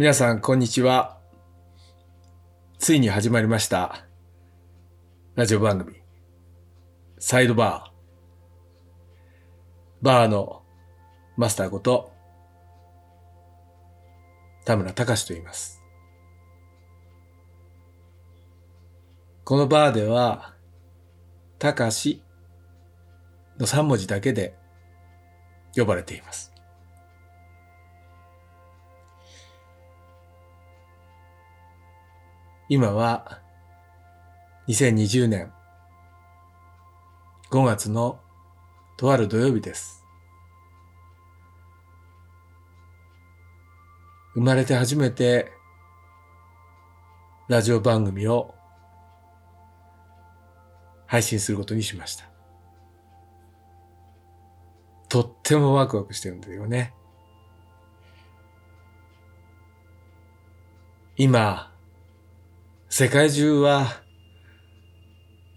皆さん、こんにちは。ついに始まりました。ラジオ番組、サイドバー。バーのマスターこと、田村隆と言います。このバーでは、隆の3文字だけで呼ばれています。今は2020年5月のとある土曜日です。生まれて初めてラジオ番組を配信することにしました。とってもワクワクしてるんだよね。今、世界中は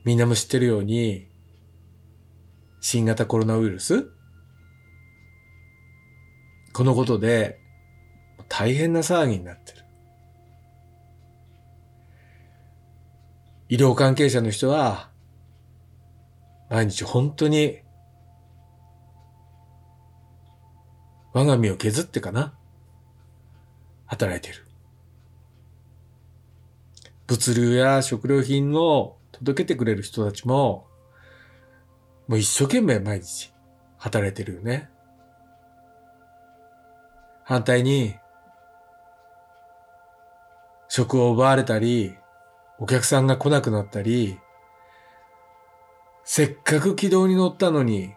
みんなも知ってるように新型コロナウイルス？このことで大変な騒ぎになってる。医療関係者の人は毎日本当に我が身を削ってかな？働いてる。物流や食料品を届けてくれる人たちも、もう一生懸命毎日働いてるよね。反対に、職を奪われたり、お客さんが来なくなったり、せっかく軌道に乗ったのに、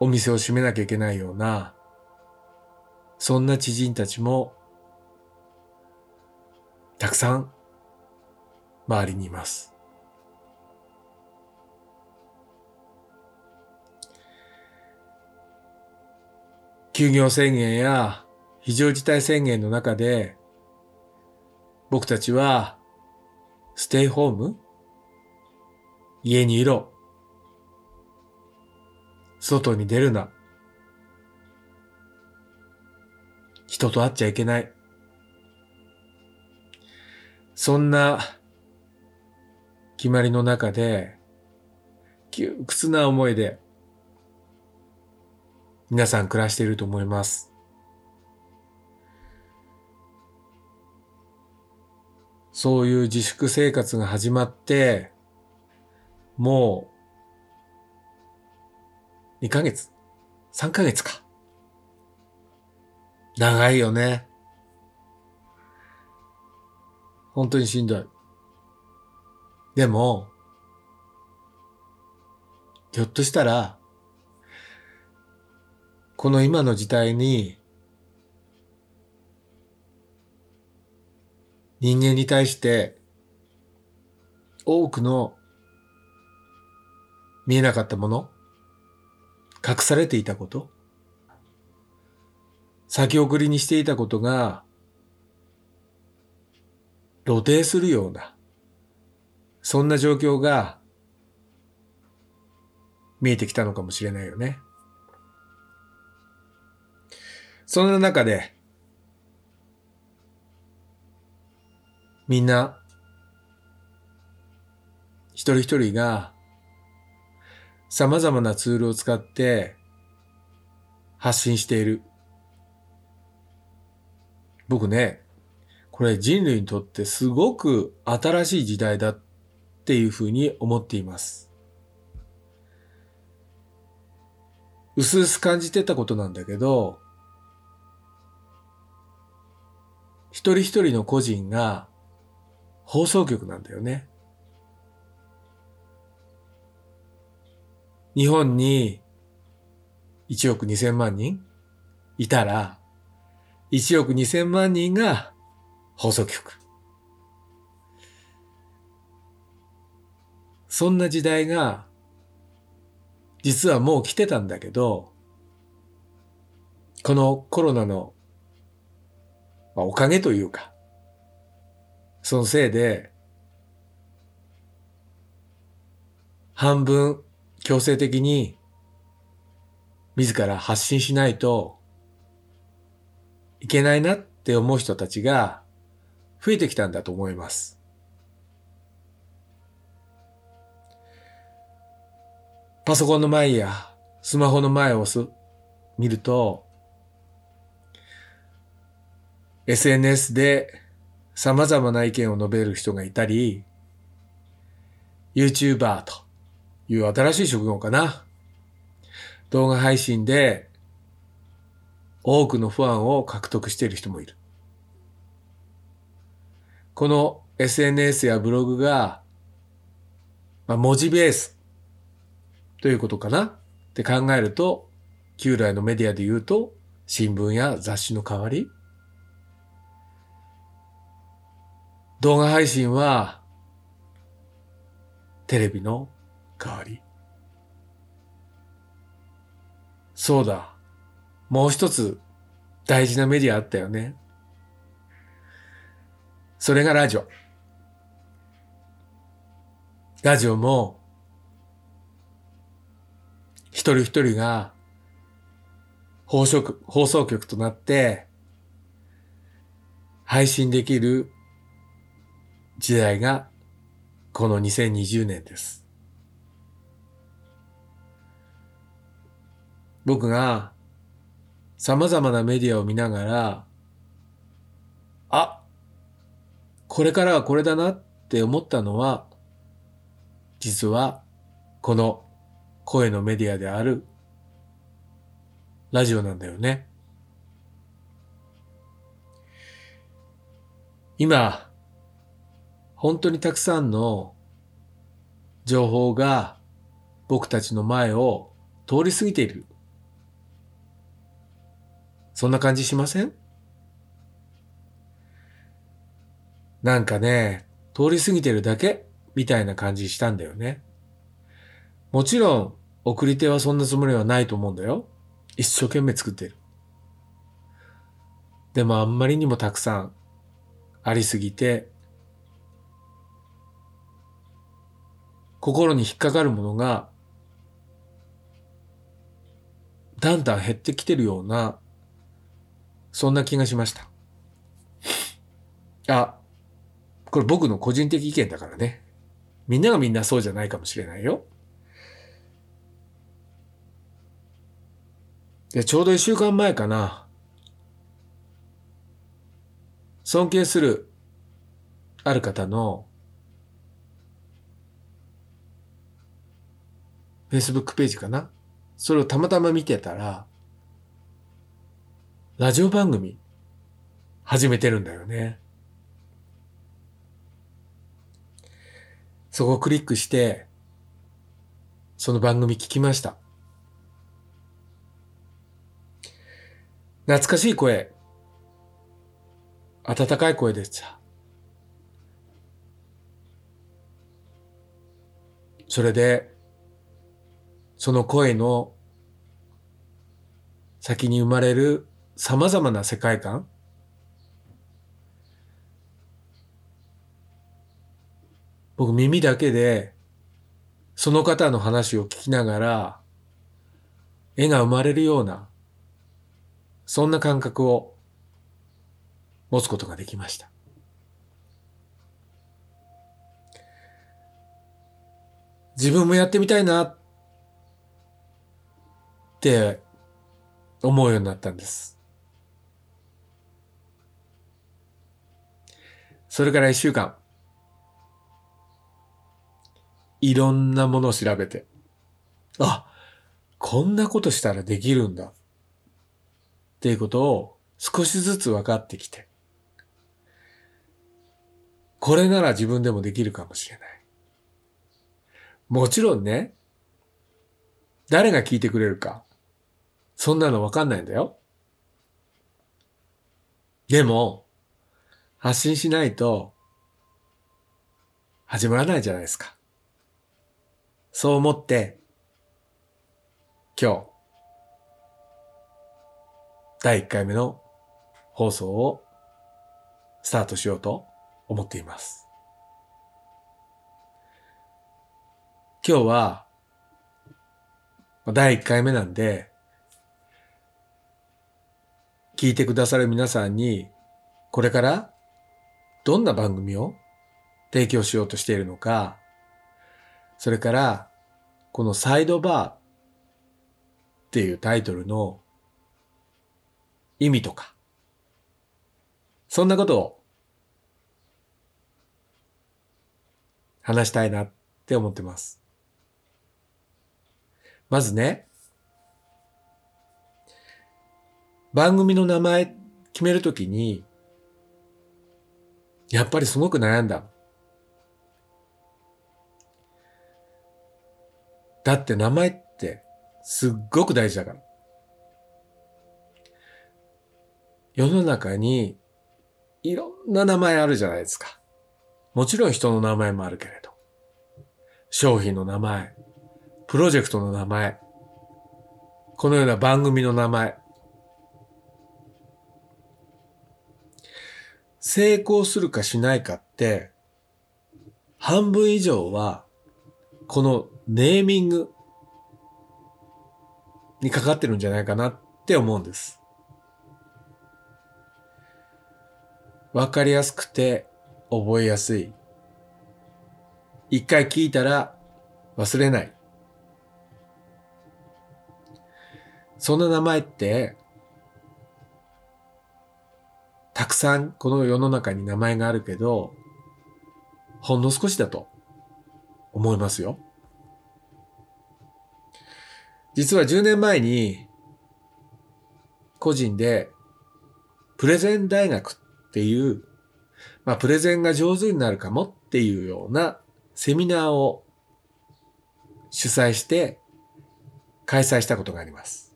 お店を閉めなきゃいけないような、そんな知人たちも、たくさん周りにいます。休業宣言や非常事態宣言の中で僕たちはステイホーム家にいろ。外に出るな。人と会っちゃいけない。そんな決まりの中で、窮屈な思いで、皆さん暮らしていると思います。そういう自粛生活が始まって、もう、2ヶ月 ?3 ヶ月か。長いよね。本当にしんどい。でも、ひょっとしたら、この今の時代に、人間に対して、多くの見えなかったもの、隠されていたこと、先送りにしていたことが、露呈するような、そんな状況が見えてきたのかもしれないよね。そんな中で、みんな、一人一人が様々なツールを使って発信している。僕ね、これ人類にとってすごく新しい時代だっっていうふうに思っています。うすうす感じてたことなんだけど、一人一人の個人が放送局なんだよね。日本に1億2000万人いたら、1億2000万人が放送局。そんな時代が、実はもう来てたんだけど、このコロナの、まあ、おかげというか、そのせいで、半分強制的に自ら発信しないといけないなって思う人たちが増えてきたんだと思います。パソコンの前やスマホの前をす見ると、SNS で様々な意見を述べる人がいたり、YouTuber という新しい職業かな。動画配信で多くのファンを獲得している人もいる。この SNS やブログが、まあ、文字ベースということかな？って考えると、旧来のメディアで言うと、新聞や雑誌の代わり？動画配信は、テレビの代わり？そうだ。もう一つ大事なメディアあったよね。それがラジオ。ラジオも、一人一人が放送局放送局となって配信できる時代がこの2020年です。僕が様々なメディアを見ながら、あ、これからはこれだなって思ったのは、実はこの声のメディアであるラジオなんだよね。今、本当にたくさんの情報が僕たちの前を通り過ぎている。そんな感じしません？なんかね、通り過ぎてるだけ？みたいな感じしたんだよね。もちろん、送り手はそんなつもりはないと思うんだよ。一生懸命作ってる。でもあんまりにもたくさんありすぎて、心に引っかかるものが、だんだん減ってきてるような、そんな気がしました。あ、これ僕の個人的意見だからね。みんながみんなそうじゃないかもしれないよ。で、ちょうど一週間前かな。尊敬するある方の Facebook ページかな。それをたまたま見てたら、ラジオ番組始めてるんだよね。そこをクリックして、その番組聞きました。懐かしい声。温かい声でした。それで、その声の先に生まれる様々な世界観僕耳だけでその方の話を聞きながら絵が生まれるようなそんな感覚を持つことができました。自分もやってみたいなって思うようになったんです。それから一週間、いろんなものを調べて、あ、こんなことしたらできるんだ。っていうことを少しずつ分かってきて、これなら自分でもできるかもしれない。もちろんね、誰が聞いてくれるか、そんなの分かんないんだよ。でも、発信しないと、始まらないじゃないですか。そう思って、今日、第1回目の放送をスタートしようと思っています。今日は第1回目なんで聞いてくださる皆さんにこれからどんな番組を提供しようとしているのか、それからこのサイドバーっていうタイトルの意味とか、そんなことを話したいなって思ってます。まずね、番組の名前決めるときに、やっぱりすごく悩んだ。だって名前ってすっごく大事だから。世の中にいろんな名前あるじゃないですか。もちろん人の名前もあるけれど。商品の名前、プロジェクトの名前、このような番組の名前。成功するかしないかって、半分以上は、このネーミングにかかってるんじゃないかなって思うんです。わかりやすくて覚えやすい。一回聞いたら忘れない。そんな名前って、たくさんこの世の中に名前があるけど、ほんの少しだと思いますよ。実は10年前に個人でプレゼン大学っていう、まあ、プレゼンが上手になるかもっていうようなセミナーを主催して開催したことがあります。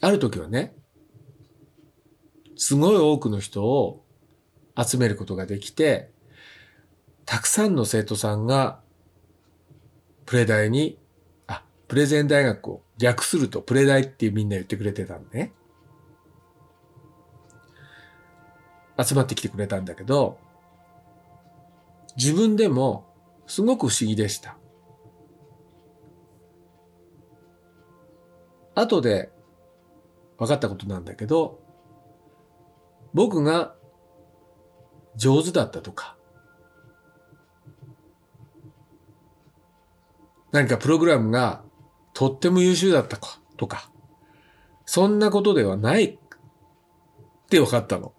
ある時はね、すごい多くの人を集めることができて、たくさんの生徒さんがプレ大に、あ、プレゼン大学を略するとプレ大ってみんな言ってくれてたんね。集まってきてくれたんだけど、自分でもすごく不思議でした。後で分かったことなんだけど、僕が上手だったとか、何かプログラムがとっても優秀だったかとか、そんなことではないって分かったの。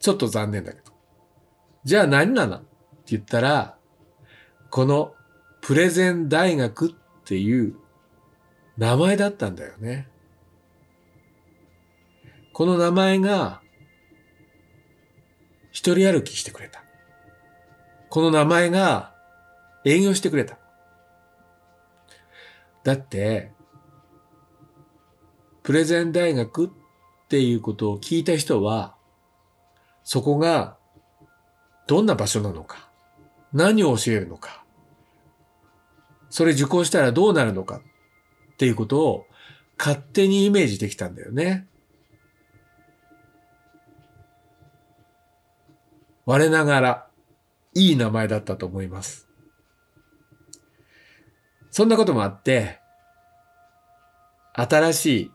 ちょっと残念だけど。じゃあ何なの？って言ったら、このプレゼン大学っていう名前だったんだよね。この名前が一人歩きしてくれた。この名前が営業してくれた。だって、プレゼン大学っていうことを聞いた人は、そこがどんな場所なのか、何を教えるのか、それ受講したらどうなるのか？っていうことを勝手にイメージできたんだよね。我ながらいい名前だったと思います。そんなこともあって、新しい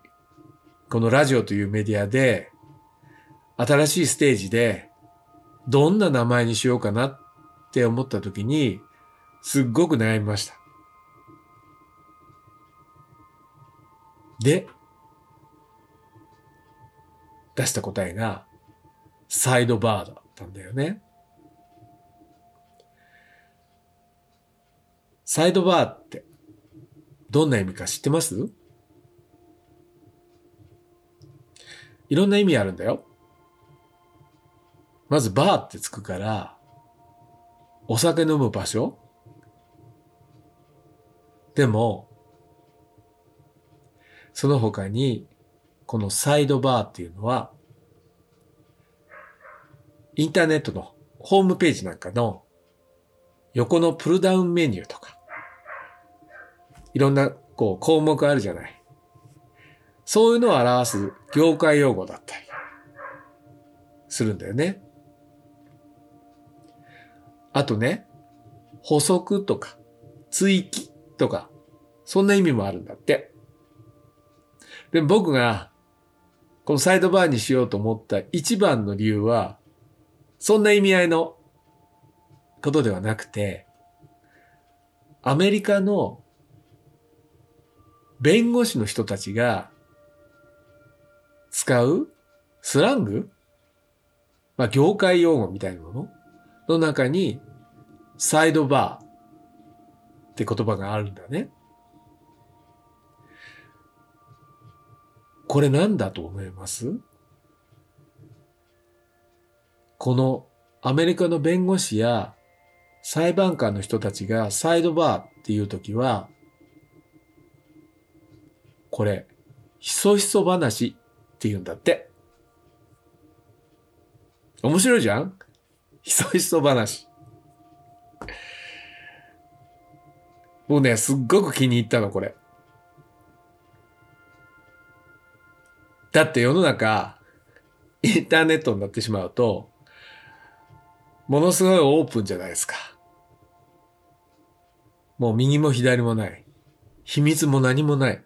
このラジオというメディアで新しいステージでどんな名前にしようかなって思った時にすっごく悩みました。で、出した答えがサイドバーだったんだよね。サイドバーってどんな意味か知ってます？いろんな意味あるんだよ。まずバーってつくから、お酒飲む場所？でも、その他に、このサイドバーっていうのは、インターネットのホームページなんかの横のプルダウンメニューとか、いろんなこう項目あるじゃない。そういうのを表す業界用語だったりするんだよね。あとね、補足とか、追記とか、そんな意味もあるんだって。で、僕がこのサイドバーにしようと思った一番の理由は、そんな意味合いのことではなくて、アメリカの弁護士の人たちが使うスラング？まあ、業界用語みたいなもの？の中に、サイドバーって言葉があるんだね。これなんだと思います？このアメリカの弁護士や裁判官の人たちがサイドバーっていうときは、これ、ひそひそ話って言うんだって。面白いじゃん？ひそひそ話。もうね、すっごく気に入ったの、これ。だって世の中、インターネットになってしまうと、ものすごいオープンじゃないですか。もう右も左もない。秘密も何もない。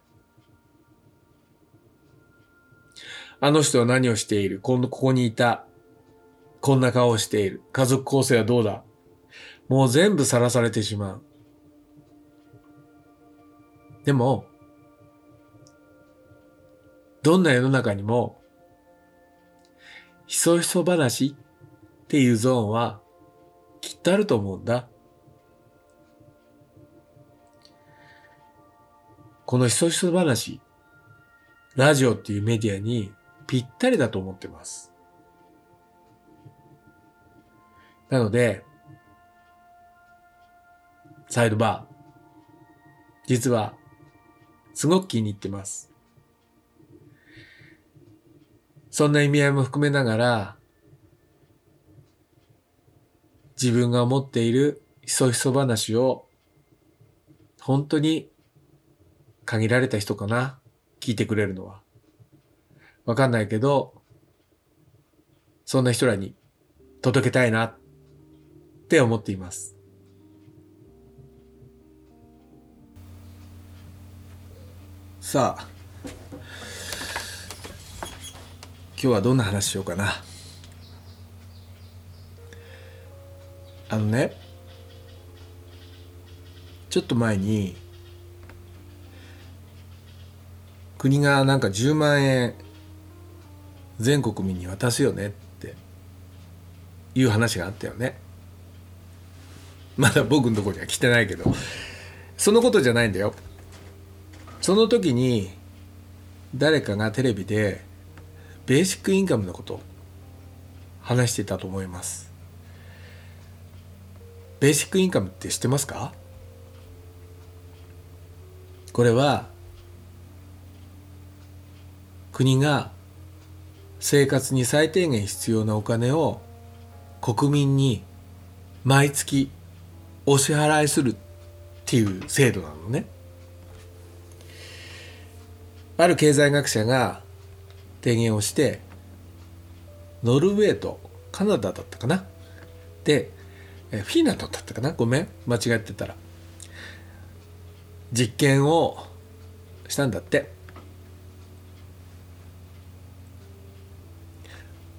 あの人は何をしている？この、ここにいた。こんな顔をしている。家族構成はどうだ？もう全部さらされてしまう。でも、どんな世の中にも、ひそひそ話っていうゾーンはきっとあると思うんだ。このひそひそ話、ラジオっていうメディアにぴったりだと思ってます。なので、サイドバー、実は、すごく気に入ってます。そんな意味合いも含めながら、自分が思っているひそひそ話を、本当に限られた人かな聞いてくれるのは。わかんないけど、そんな人らに届けたいなって思っています。さあ、今日はどんな話しようかな。あのね、ちょっと前に、国がなんか10万円全国民に渡すよねっていう話があったよね。まだ僕のとこには来てないけどそのことじゃないんだよその時に誰かがテレビでベーシックインカムのこと話してたと思いますベーシックインカムって知ってますか？これは国が生活に最低限必要なお金を国民に毎月お支払いするっていう制度なのね。ある経済学者が提言をしてノルウェーとカナダだったかな？でフィンランドだったかな？ごめん間違ってたら。実験をしたんだって。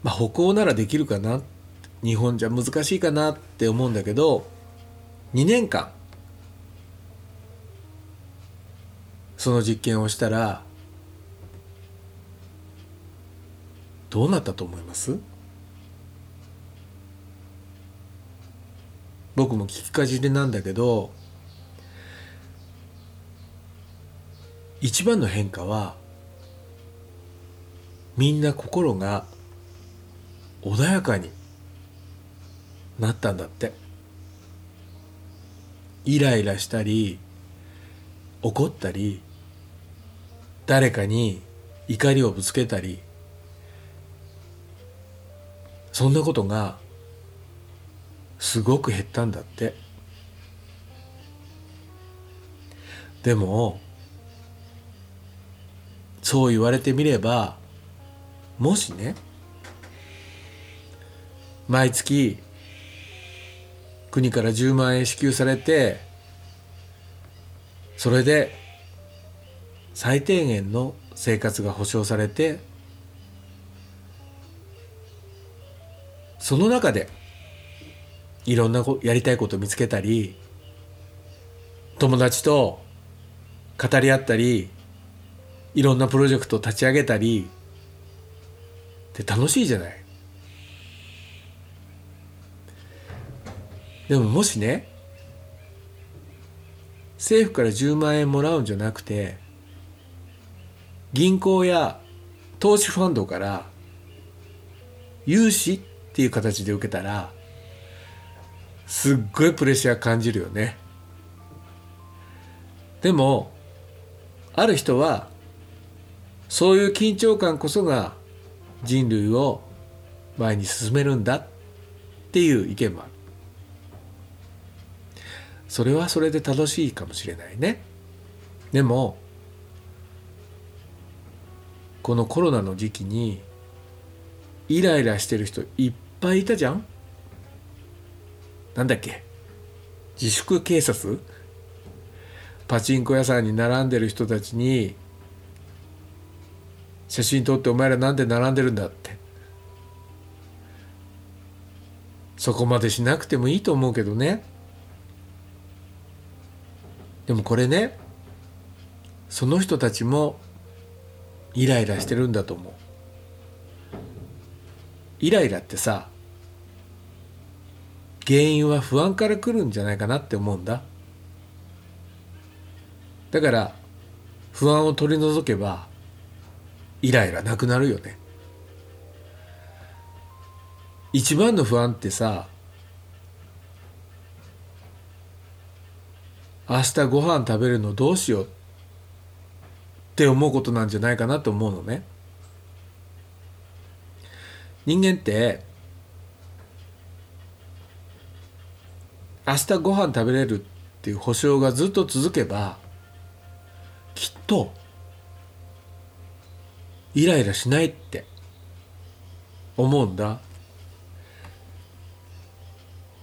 まあ北欧ならできるかな？日本じゃ難しいかなって思うんだけど2年間その実験をしたらどうなったと思います？僕も聞きかじりなんだけど一番の変化はみんな心が穏やかになったんだって。イライラしたり怒ったり誰かに怒りをぶつけたりそんなことがすごく減ったんだって。でもそう言われてみればもしね毎月国から10万円支給されてそれで最低限の生活が保障されてその中でいろんなやりたいこと見つけたり友達と語り合ったりいろんなプロジェクトを立ち上げたりって楽しいじゃない。でももしね政府から10万円もらうんじゃなくて銀行や投資ファンドから融資っていう形で受けたらすっごいプレッシャー感じるよね。でもある人はそういう緊張感こそが人類を前に進めるんだっていう意見もある。それはそれで楽しいかもしれないね。でもこのコロナの時期にイライラしてる人いっぱいいたじゃん？なんだっけ？自粛警察？パチンコ屋さんに並んでる人たちに写真撮ってお前らなんで並んでるんだって。そこまでしなくてもいいと思うけどね。でもこれねその人たちもイライラしてるんだと思う。イライラってさ原因は不安から来るんじゃないかなって思うんだだから不安を取り除けばイライラなくなるよね一番の不安ってさ明日ご飯食べるのどうしようって思うことなんじゃないかなと思うのね。人間って明日ご飯食べれるっていう保証がずっと続けばきっとイライラしないって思うんだ。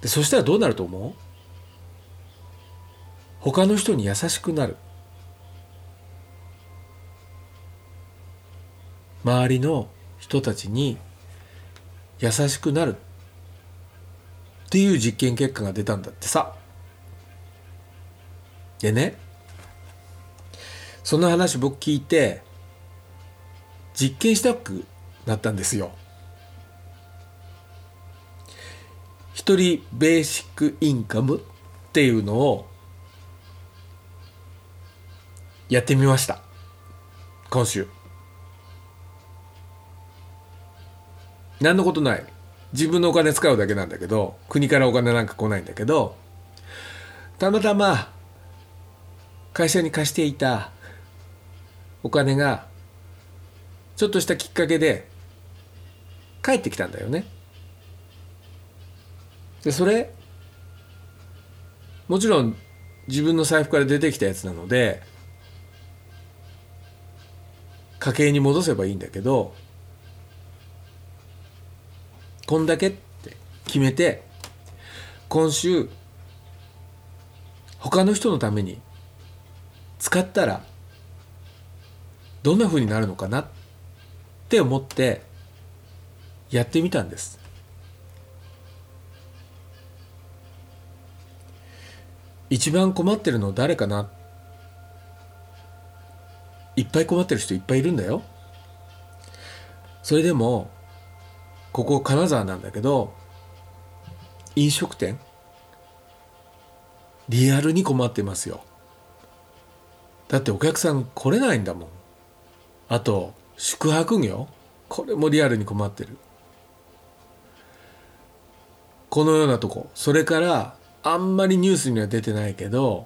でそしたらどうなると思う？他の人に優しくなる。周りの人たちに優しくなる。っていう実験結果が出たんだってさ。でねその話僕聞いて実験したくなったんですよ。一人ベーシックインカムっていうのをやってみました。今週。何のことない。自分のお金使うだけなんだけど国からお金なんか来ないんだけどたまたま会社に貸していたお金がちょっとしたきっかけで帰ってきたんだよね。でそれもちろん自分の財布から出てきたやつなので家計に戻せばいいんだけどこんだけって決めて今週他の人のために使ったらどんな風になるのかなって思ってやってみたんです。一番困ってるの誰かな？いっぱい困ってる人いっぱいいるんだよ。それでもここ金沢なんだけど飲食店リアルに困ってますよ。だってお客さん来れないんだもん。あと宿泊業これもリアルに困ってる。このようなとこ。それからあんまりニュースには出てないけど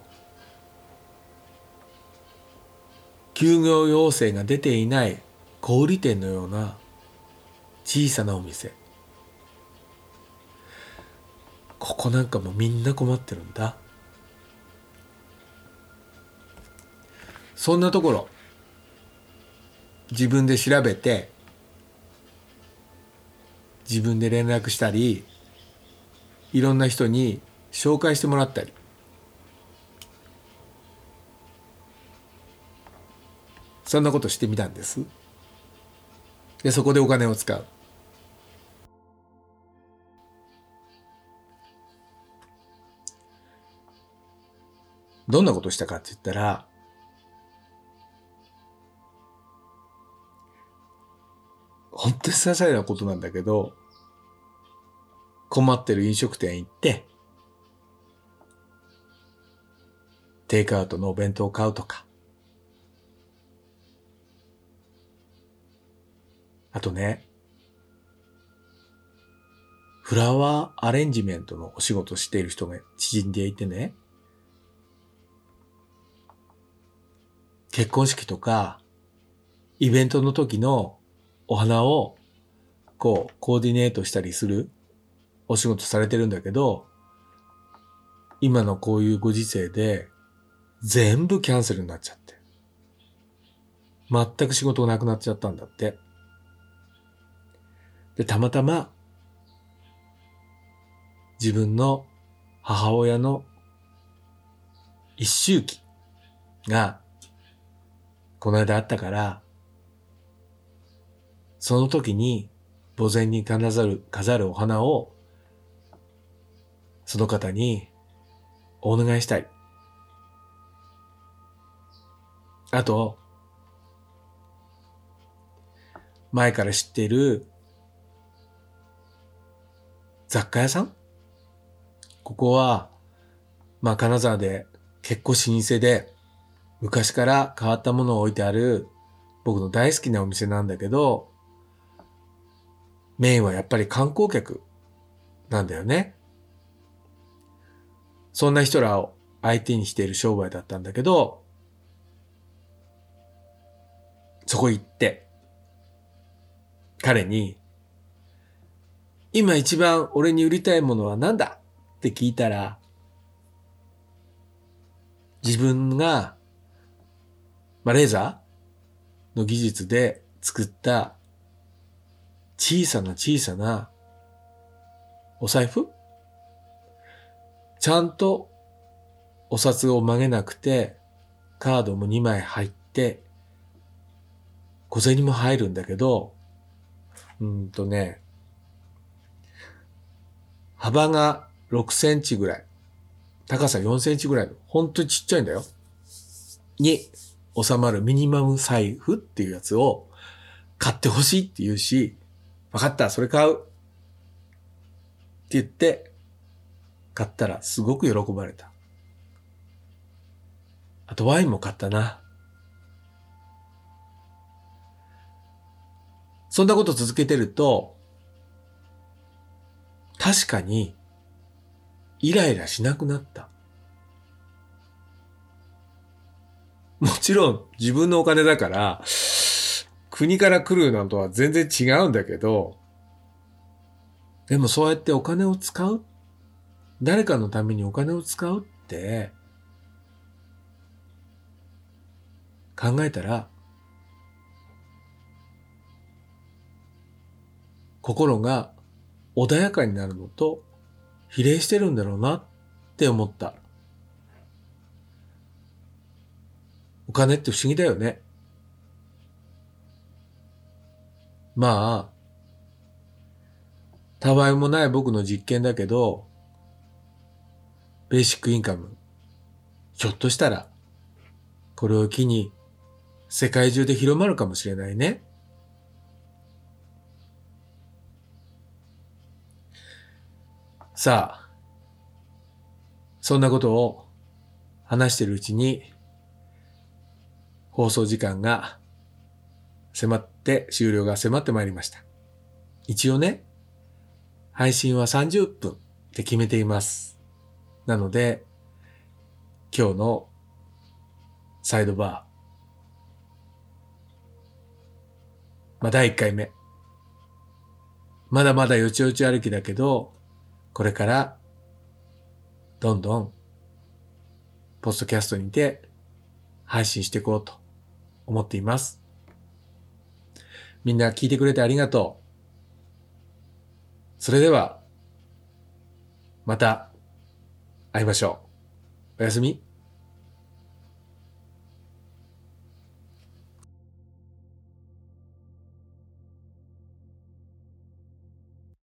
休業要請が出ていない小売店のような小さなお店。ここなんかもみんな困ってるんだ。そんなところ自分で調べて自分で連絡したりいろんな人に紹介してもらったり。そんなことしてみたんです。でそこでお金を使う。どんなことしたかって言ったら本当に些細なことなんだけど困ってる飲食店行ってテイクアウトのお弁当を買うとかあとね、フラワーアレンジメントのお仕事している人が知人でいてね、結婚式とか、イベントの時のお花を、こう、コーディネートしたりするお仕事されてるんだけど、今のこういうご時世で、全部キャンセルになっちゃって。全く仕事がなくなっちゃったんだって。で、たまたま、自分の母親の一周期が、この間あったから、その時に墓前に飾る、飾るお花を、その方にお願いしたい。あと、前から知っている雑貨屋さん？ここは、まあ、金沢で結構老舗で、昔から変わったものを置いてある僕の大好きなお店なんだけど、メインはやっぱり観光客なんだよね。そんな人らを相手にしている商売だったんだけど、そこ行って、彼に、今一番俺に売りたいものは何だ？って聞いたら、自分が、まあ、レーザーの技術で作った小さな小さなお財布？ちゃんとお札を曲げなくて、カードも2枚入って、小銭も入るんだけど、うんとね、幅が6センチぐらい、高さ4センチぐらいの、ほんとにちっちゃいんだよ。に収まるミニマム財布っていうやつを買ってほしいって言うし、わかった、それ買う。って言って、買ったらすごく喜ばれた。あとワインも買ったな。そんなこと続けてると、確かに、イライラしなくなった。もちろん自分のお金だから、国から来るのとは全然違うんだけど、でもそうやってお金を使う？誰かのためにお金を使うって、考えたら、心が穏やかになるのと比例してるんだろうなって思った。お金って不思議だよね。まあ、たわいもない僕の実験だけど、ベーシックインカム、ひょっとしたら、これを機に世界中で広まるかもしれないね。さあ、そんなことを話しているうちに、放送時間が迫って終了が迫ってまいりました。一応ね、配信は30分って決めています。なので、今日のサイドバー、まあ、第1回目。まだまだよちよち歩きだけど、これから、どんどん、ポストキャストにて配信していこうと思っています。みんな聞いてくれてありがとう。それでは、また会いましょう。おやすみ。